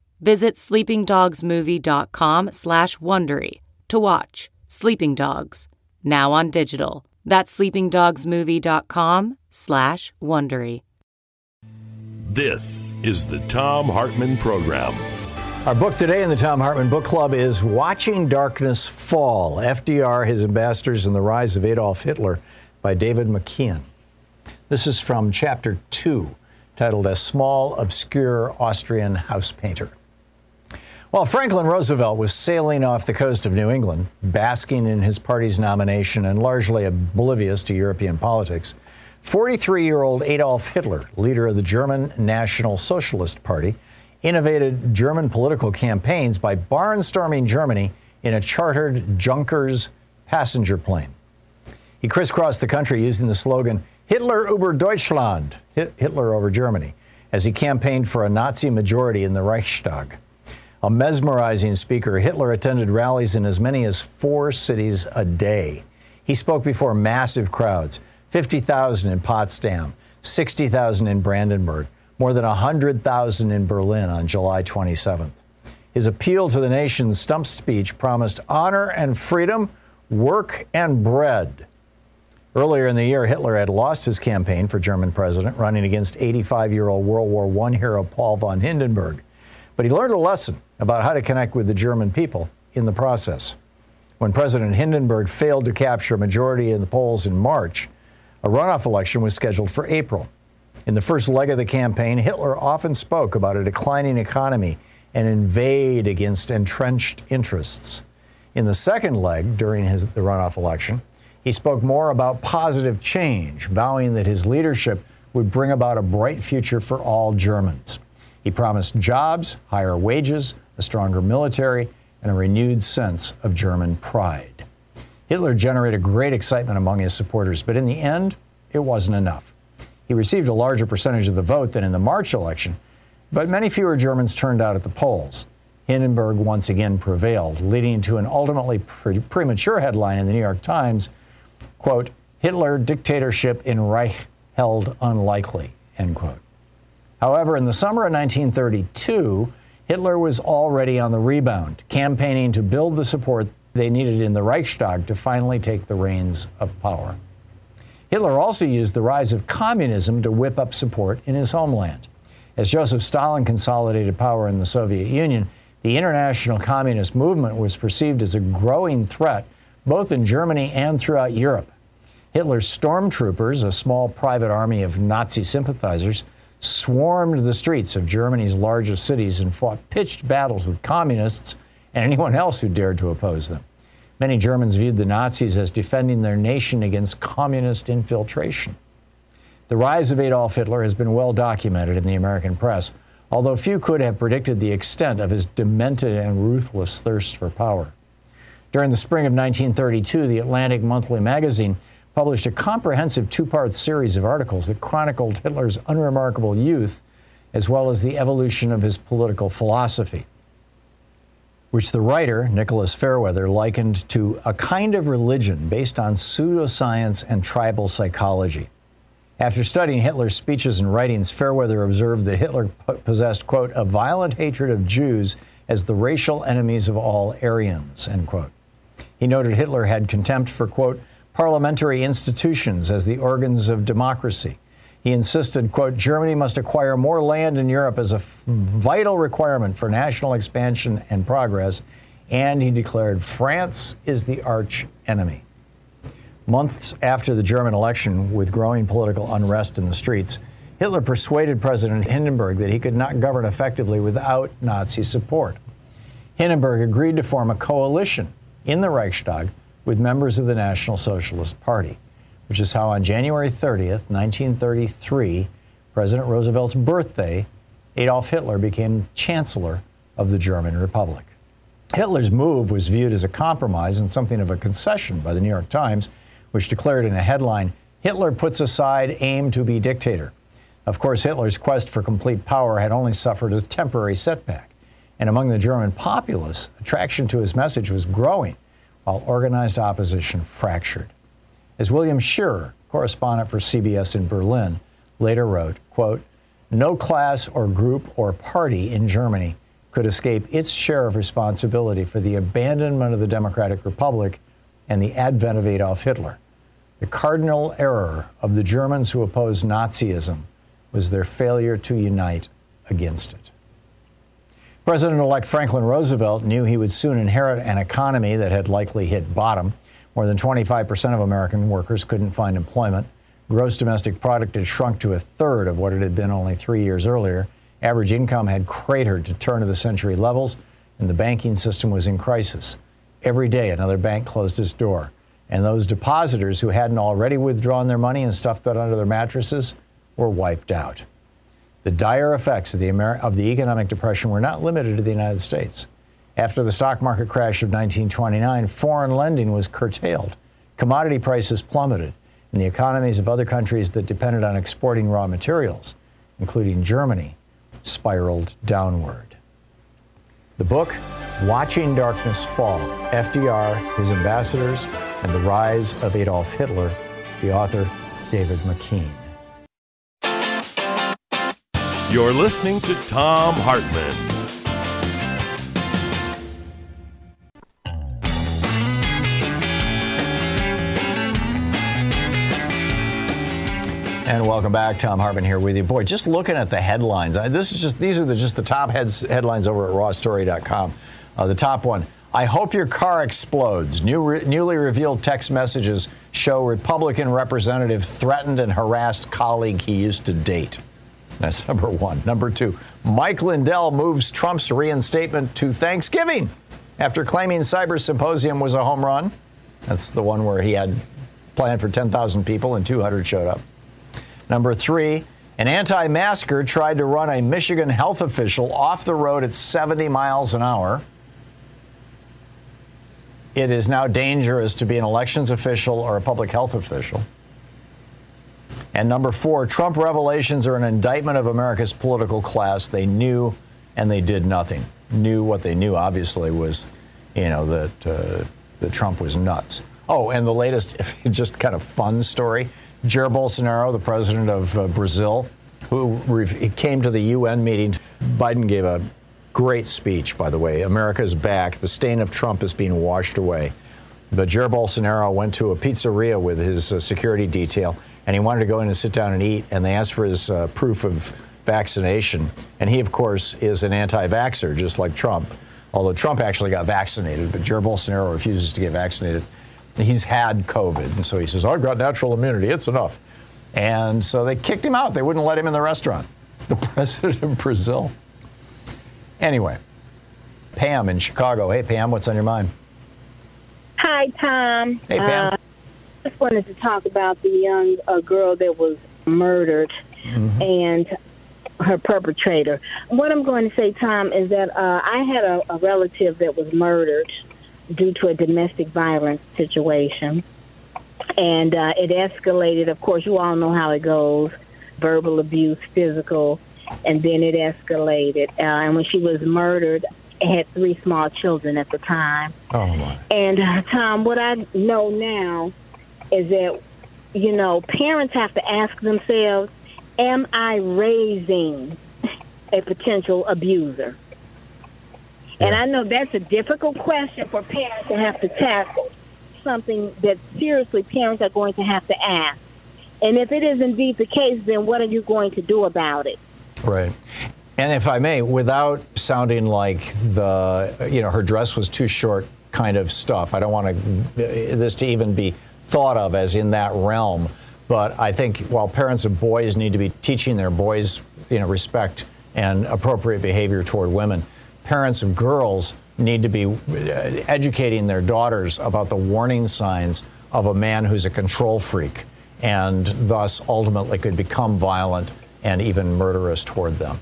Visit sleepingdogsmovie.com slash Wondery to watch Sleeping Dogs, now on digital. That's sleepingdogsmovie.com slash Wondery. This is the Thom Hartmann Program. Our book today in the Thom Hartmann Book Club is Watching Darkness Fall FDR, His Ambassadors, and the Rise of Adolf Hitler by David McKean. This is from chapter two, titled A Small, Obscure Austrian House Painter. While Franklin Roosevelt was sailing off the coast of New England, basking in his party's nomination and largely oblivious to European politics, 43 year old Adolf Hitler, leader of the German National Socialist Party, innovated German political campaigns by barnstorming Germany in a chartered Junkers passenger plane. He crisscrossed the country using the slogan Hitler über Deutschland, Hitler over Germany, as he campaigned for a Nazi majority in the Reichstag. A mesmerizing speaker, Hitler attended rallies in as many as four cities a day. He spoke before massive crowds 50,000 in Potsdam, 60,000 in Brandenburg, more than 100,000 in Berlin on July 27th. His appeal to the nation's stump speech promised honor and freedom, work and bread. Earlier in the year, Hitler had lost his campaign for German president, running against 85 year old World War I hero Paul von Hindenburg. But he learned a lesson about how to connect with the German people in the process. When President Hindenburg failed to capture a majority in the polls in March, a runoff election was scheduled for April. In the first leg of the campaign, Hitler often spoke about a declining economy and invade against entrenched interests. In the second leg, during his, the runoff election, he spoke more about positive change, vowing that his leadership would bring about a bright future for all Germans. He promised jobs, higher wages, a stronger military, and a renewed sense of German pride. Hitler generated great excitement among his supporters, but in the end, it wasn't enough. He received a larger percentage of the vote than in the March election, but many fewer Germans turned out at the polls. Hindenburg once again prevailed, leading to an ultimately pre- premature headline in the New York Times, quote, Hitler dictatorship in Reich held unlikely, end quote. However, in the summer of 1932, Hitler was already on the rebound, campaigning to build the support they needed in the Reichstag to finally take the reins of power. Hitler also used the rise of communism to whip up support in his homeland. As Joseph Stalin consolidated power in the Soviet Union, the international communist movement was perceived as a growing threat both in Germany and throughout Europe. Hitler's stormtroopers, a small private army of Nazi sympathizers, swarmed the streets of Germany's largest cities and fought pitched battles with communists and anyone else who dared to oppose them. Many Germans viewed the Nazis as defending their nation against communist infiltration. The rise of Adolf Hitler has been well documented in the American press, although few could have predicted the extent of his demented and ruthless thirst for power. During the spring of 1932, the Atlantic Monthly magazine published a comprehensive two part series of articles that chronicled Hitler's unremarkable youth as well as the evolution of his political philosophy, which the writer, Nicholas Fairweather, likened to a kind of religion based on pseudoscience and tribal psychology. After studying Hitler's speeches and writings, Fairweather observed that Hitler possessed, quote, a violent hatred of Jews as the racial enemies of all Aryans, end quote. He noted Hitler had contempt for, quote, parliamentary institutions as the organs of democracy. He insisted, quote, Germany must acquire more land in Europe as a f- vital requirement for national expansion and progress, and he declared France is the arch enemy. Months after the German election, with growing political unrest in the streets, Hitler persuaded President Hindenburg that he could not govern effectively without Nazi support. Hindenburg agreed to form a coalition in the Reichstag with members of the National Socialist Party, which is how on January 30th, 1933, President Roosevelt's birthday, Adolf Hitler became Chancellor of the German Republic. Hitler's move was viewed as a compromise and something of a concession by the New York Times, which declared in a headline Hitler puts aside aim to be dictator. Of course, Hitler's quest for complete power had only suffered a temporary setback, and among the German populace, attraction to his message was growing, while organized opposition fractured. As William Shirer, correspondent for CBS in Berlin, later wrote, quote, no class or group or party in Germany could escape its share of responsibility for the abandonment of the Democratic Republic and the advent of Adolf Hitler. The cardinal error of the Germans who opposed Nazism was their failure to unite against it. President elect Franklin Roosevelt knew he would soon inherit an economy that had likely hit bottom. More than 25% of American workers couldn't find employment. Gross domestic product had shrunk to a third of what it had been only three years earlier. Average income had cratered to turn of the century levels, and the banking system was in crisis. Every day, another bank closed its door, and those depositors who hadn't already withdrawn their money and stuffed it under their mattresses were wiped out. The dire effects of the, of the economic depression were not limited to the United States. After the stock market crash of 1929, foreign lending was curtailed, commodity prices plummeted, and the economies of other countries that depended on exporting raw materials, including Germany, spiraled downward. The book, Watching Darkness Fall FDR, His Ambassadors, and the Rise of Adolf Hitler, the author, David McKean. You're listening to Thom Hartmann. And welcome back, Thom Hartmann here with you. Boy, just looking at the headlines, this is just these are the, just the top heads, headlines over at rawstory.com. Uh, the top one: I hope your car explodes. New re, newly revealed text messages show Republican representative threatened and harassed colleague he used to date. That's number one. Number two: Mike Lindell moves Trump's reinstatement to Thanksgiving after claiming Cyber Symposium was a home run. That's the one where he had planned for 10,000 people and 200 showed up. Number three, an anti masker tried to run a Michigan health official off the road at 70 miles an hour. It is now dangerous to be an elections official or a public health official. And number four, Trump revelations are an indictment of America's political class. They knew and they did nothing. Knew what they knew, obviously, was, you know, that, uh, that Trump was nuts. Oh, and the latest, just kind of fun story Jair Bolsonaro, the president of uh, Brazil, who re- came to the UN meeting. Biden gave a great speech, by the way. America's back. The stain of Trump is being washed away. But Jair Bolsonaro went to a pizzeria with his uh, security detail, and he wanted to go in and sit down and eat, and they asked for his uh, proof of vaccination. And he, of course, is an anti vaxxer, just like Trump. Although Trump actually got vaccinated, but Jair Bolsonaro refuses to get vaccinated. He's had COVID. And so he says, I've got natural immunity. It's enough. And so they kicked him out. They wouldn't let him in the restaurant. The president of Brazil. Anyway, Pam in Chicago. Hey, Pam, what's on your mind? Hi, Tom. Hey, Pam. Uh, just wanted to talk about the young uh, girl that was murdered Mm-hmm. and her perpetrator. What I'm going to say, Tom, is that uh, I had a, a relative that was murdered due to a domestic violence situation. And uh, it escalated. Of course, you all know how it goes verbal abuse, physical, and then it escalated. Uh, and when she was murdered, I had three small children at the time. Oh, my. And uh, Tom, what I know now is that, you know, parents have to ask themselves, am I raising a potential abuser? And I know that's a difficult question for parents to have to tackle, something that seriously parents are going to have to ask. And if it is indeed the case, then what are you going to do about it? Right. And if I may, without sounding like the, you know, her dress was too short kind of stuff, I don't want to, uh, this to even be thought of as in that realm. But I think while parents of boys need to be teaching their boys, you know, respect and appropriate behavior toward women, parents of girls need to be uh, educating their daughters about the warning signs of a man who's a control freak and thus ultimately could become violent and even murderous toward them.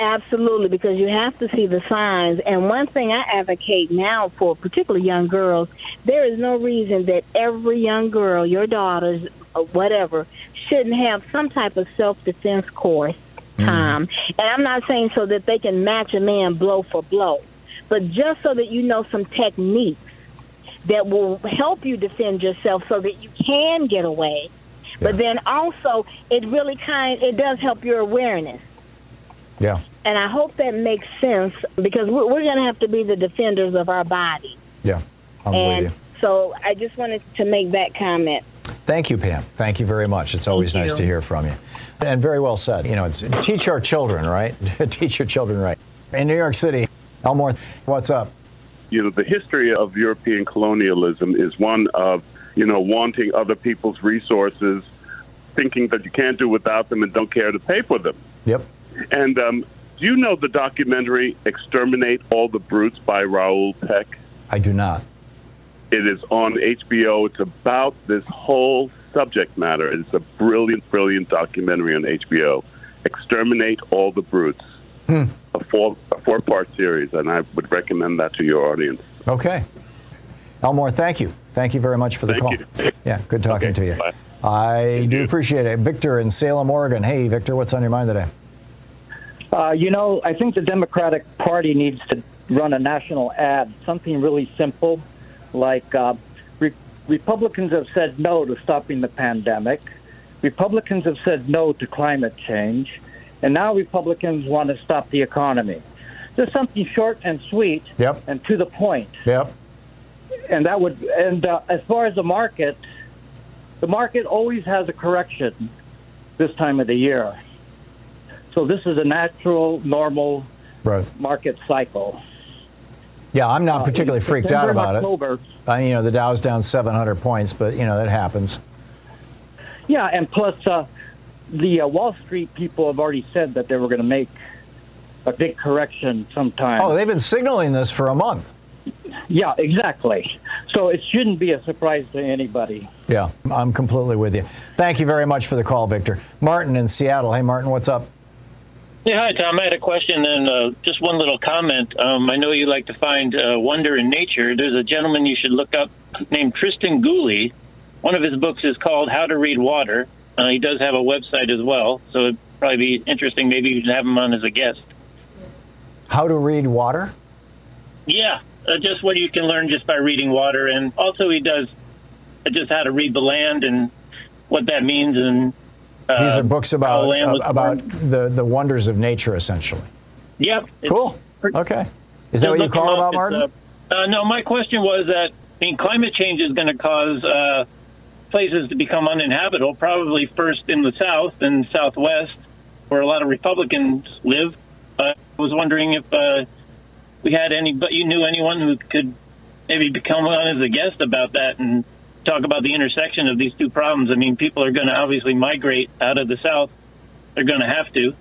Absolutely, because you have to see the signs. And one thing I advocate now for particularly young girls, there is no reason that every young girl, your daughters, or whatever, shouldn't have some type of self defense course mm. time. And I'm not saying so that they can match a man blow for blow, but just so that you know some techniques that will help you defend yourself so that you can get away. But then also, it really kind it does help your awareness. Yeah. And I hope that makes sense because we're, we're going to have to be the defenders of our body. Yeah. I'm and with you. so I just wanted to make that comment. Thank you, Pam. Thank you very much. It's always Thank nice you. to hear from you. And very well said. You know, it's teach our children, right? teach your children right. In New York City, Elmore, what's up? you know, the history of European colonialism is one of, you know, wanting other people's resources, thinking that you can't do without them and don't care to pay for them. Yep. And um, do you know the documentary Exterminate All the Brutes by Raoul Peck? I do not. It is on HBO. It's about this whole subject matter. It's a brilliant, brilliant documentary on HBO. Exterminate All the Brutes. Hmm. A four a four part series, and I would recommend that to your audience. Okay. Elmore, thank you. Thank you very much for the Thank call. you. Yeah, good talking to you. I do appreciate it. Victor in Salem, Oregon. Hey, Victor, what's on your mind today? Uh, you know, I think the Democratic Party needs to run a national ad, something really simple, like uh, re- Republicans have said no to stopping the pandemic, Republicans have said no to climate change, and now Republicans want to stop the economy. Just something short and sweet Yep. and to the point. Yep. And that would, and uh, as far as the market, the market always has a correction this time of the year. So this is a natural, normal Right. market cycle. Yeah, I'm not Uh, particularly in freaked out September about October, it. Uh, you know, the Dow's down 700 points, but, you know, that happens. Yeah, and plus, uh, the uh, Wall Street people have already said that they were going to make a big correction sometime. Oh, they've been signaling this for a month. Yeah, exactly. So it shouldn't be a surprise to anybody. Yeah, I'm completely with you. Thank you very much for the call, Victor. Martin in Seattle. Hey, Martin, what's up? Yeah, hi, Tom. I had a question and uh, just one little comment. Um, I know you like to find uh, wonder in nature. There's a gentleman you should look up named Tristan Gooley. One of his books is called How to Read Water. Uh, he does have a website as well, so it'd probably be interesting. Maybe you can have him on as a guest. How to read water? Yeah, uh, just what you can learn just by reading water, and also he does uh, just how to read the land and what that means. And uh, These are books about the land about the, the wonders of nature, essentially. Yep. Cool. Okay. Is that what you call about. Martin? Uh, uh, no, my question was that I mean, climate change is going to cause uh, places to become uninhabitable. Probably first in the south and southwest, where a lot of Republicans live. Uh, I was wondering if uh, we had any, but you knew anyone who could maybe become on as a guest about that and talk about the intersection of these two problems. I mean, people are going to obviously migrate out of the south. They're going to have to.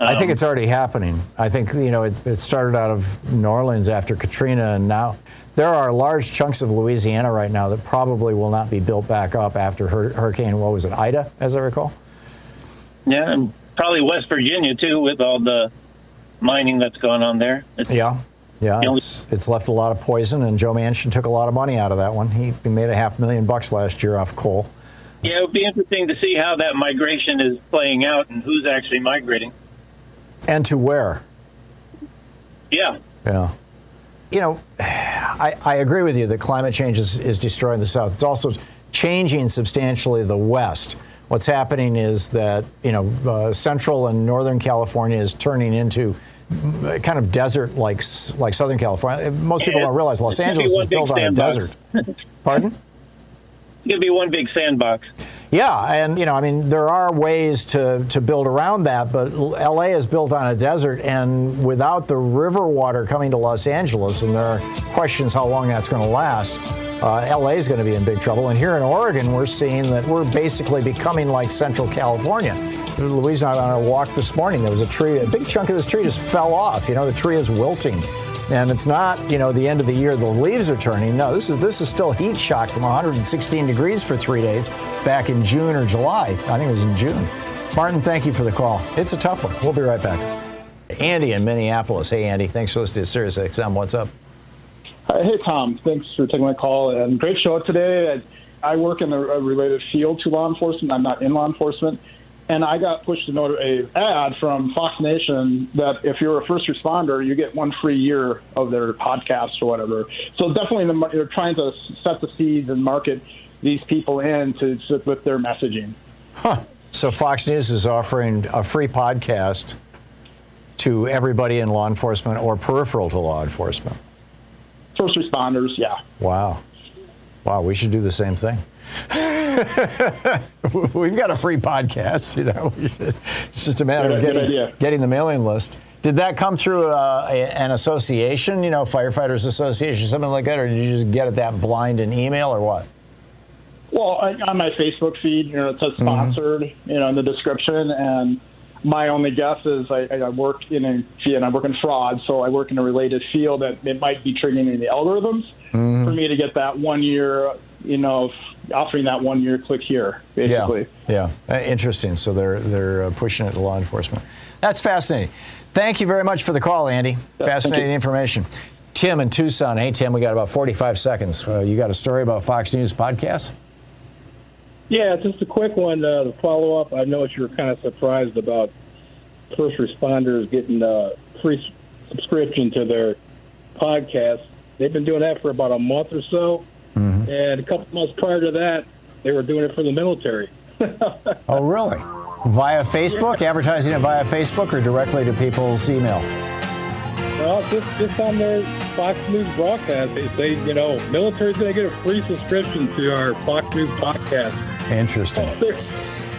I think Um, it's already happening. I think you know it, it started out of New Orleans after Katrina, and now there are large chunks of Louisiana right now that probably will not be built back up after hur- Hurricane. What was it, Ida, as I recall? Yeah, and probably West Virginia too, with all the mining that's going on there. It's- Yeah, yeah. It's it's left a lot of poison, and Joe Manchin took a lot of money out of that one. He, he made a half million bucks last year off coal. Yeah, it would be interesting to see how that migration is playing out and who's actually migrating. And to where? Yeah. Yeah. You know, I, I agree with you that climate change is, is destroying the South. It's also changing substantially the West. What's happening is that, you know, uh, central and northern California is turning into Uh, kind of desert like like Southern California. Uh, most people don't realize Los it's gonna be Angeles is built on a desert. Pardon? It's going to be one big sandbox. Yeah, and you know, I mean, there are ways to, to build around that, but LA is built on a desert, and without the river water coming to Los Angeles, and there are questions how long that's going to last, uh, LA is going to be in big trouble. And here in Oregon, we're seeing that we're basically becoming like Central California. Louise and I on a walk this morning. There was a tree, a big chunk of this tree just fell off. You know, the tree is wilting. And it's not, you know, the end of the year the leaves are turning. No, this is this is still heat shock from 116 degrees for three days back in June or July. I think it was in June. Martin, thank you for the call. It's a tough one. We'll be right back. Andy in Minneapolis. Hey, Andy, thanks for listening to Sirius XM. What's up? Uh, Hey, Tom. Thanks for taking my call. And great show today. I work in a related field to law enforcement. I'm not in law enforcement. And I got pushed a, not- a ad from Fox Nation that if you're a first responder, you get one free year of their podcast or whatever. So definitely, the, they're trying to set the seeds and market these people in to, to with their messaging. So Fox News is offering a free podcast to everybody in law enforcement or peripheral to law enforcement. First responders, yeah. Wow. Wow, we should do the same thing. We've got a free podcast, you know. It's just a matter Good- of getting, getting the mailing list. Did that come through uh, a, an association, you know, Firefighters Association, something like that, or did you just get it that blind in email or what? Well, I, on my Facebook feed, you know, it says sponsored, you know, in the description, and my only guess is I, I work in a, and I work in fraud, so I work in a related field that it might be triggering the algorithms Mm-hmm. for me to get that one year, you know, offering that one year click here, basically. Yeah, yeah. Uh, interesting. So they're they're uh, pushing it to law enforcement. That's fascinating. Thank you very much for the call, Andy. fascinating information. Tim in Tucson. Hey, Tim, we got about 45 seconds. Uh, you got a story about Fox News podcast? Yeah, just a quick one uh, to follow up. I know you were kind of surprised about first responders getting a free subscription to their podcast. They've been doing that for about a month or so, Mm-hmm. and a couple months prior to that, they were doing it for the military. Oh, really? Via Facebook, advertising it via Facebook, or directly to people's email? Well, just, just on their Fox News broadcast, they say, you know, military's going to get a free subscription to our Fox News podcast. Interesting.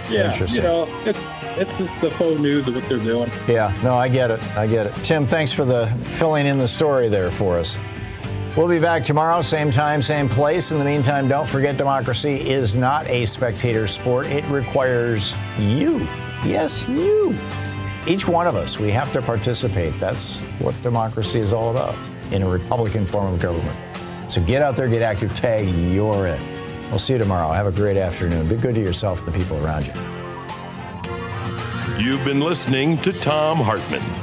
Yeah, Interesting. you know, it's, it's just the faux news of what they're doing. Yeah, no, I get it. I get it. Tim, thanks for the filling in the story there for us. We'll be back tomorrow, same time, same place. In the meantime, don't forget democracy is not a spectator sport. It requires you. Yes, you. Each one of us, we have to participate. That's what democracy is all about in a Republican form of government. So get out there, get active, tag, you're in. We'll see you tomorrow. Have a great afternoon. Be good to yourself and the people around you. You've been listening to Thom Hartmann.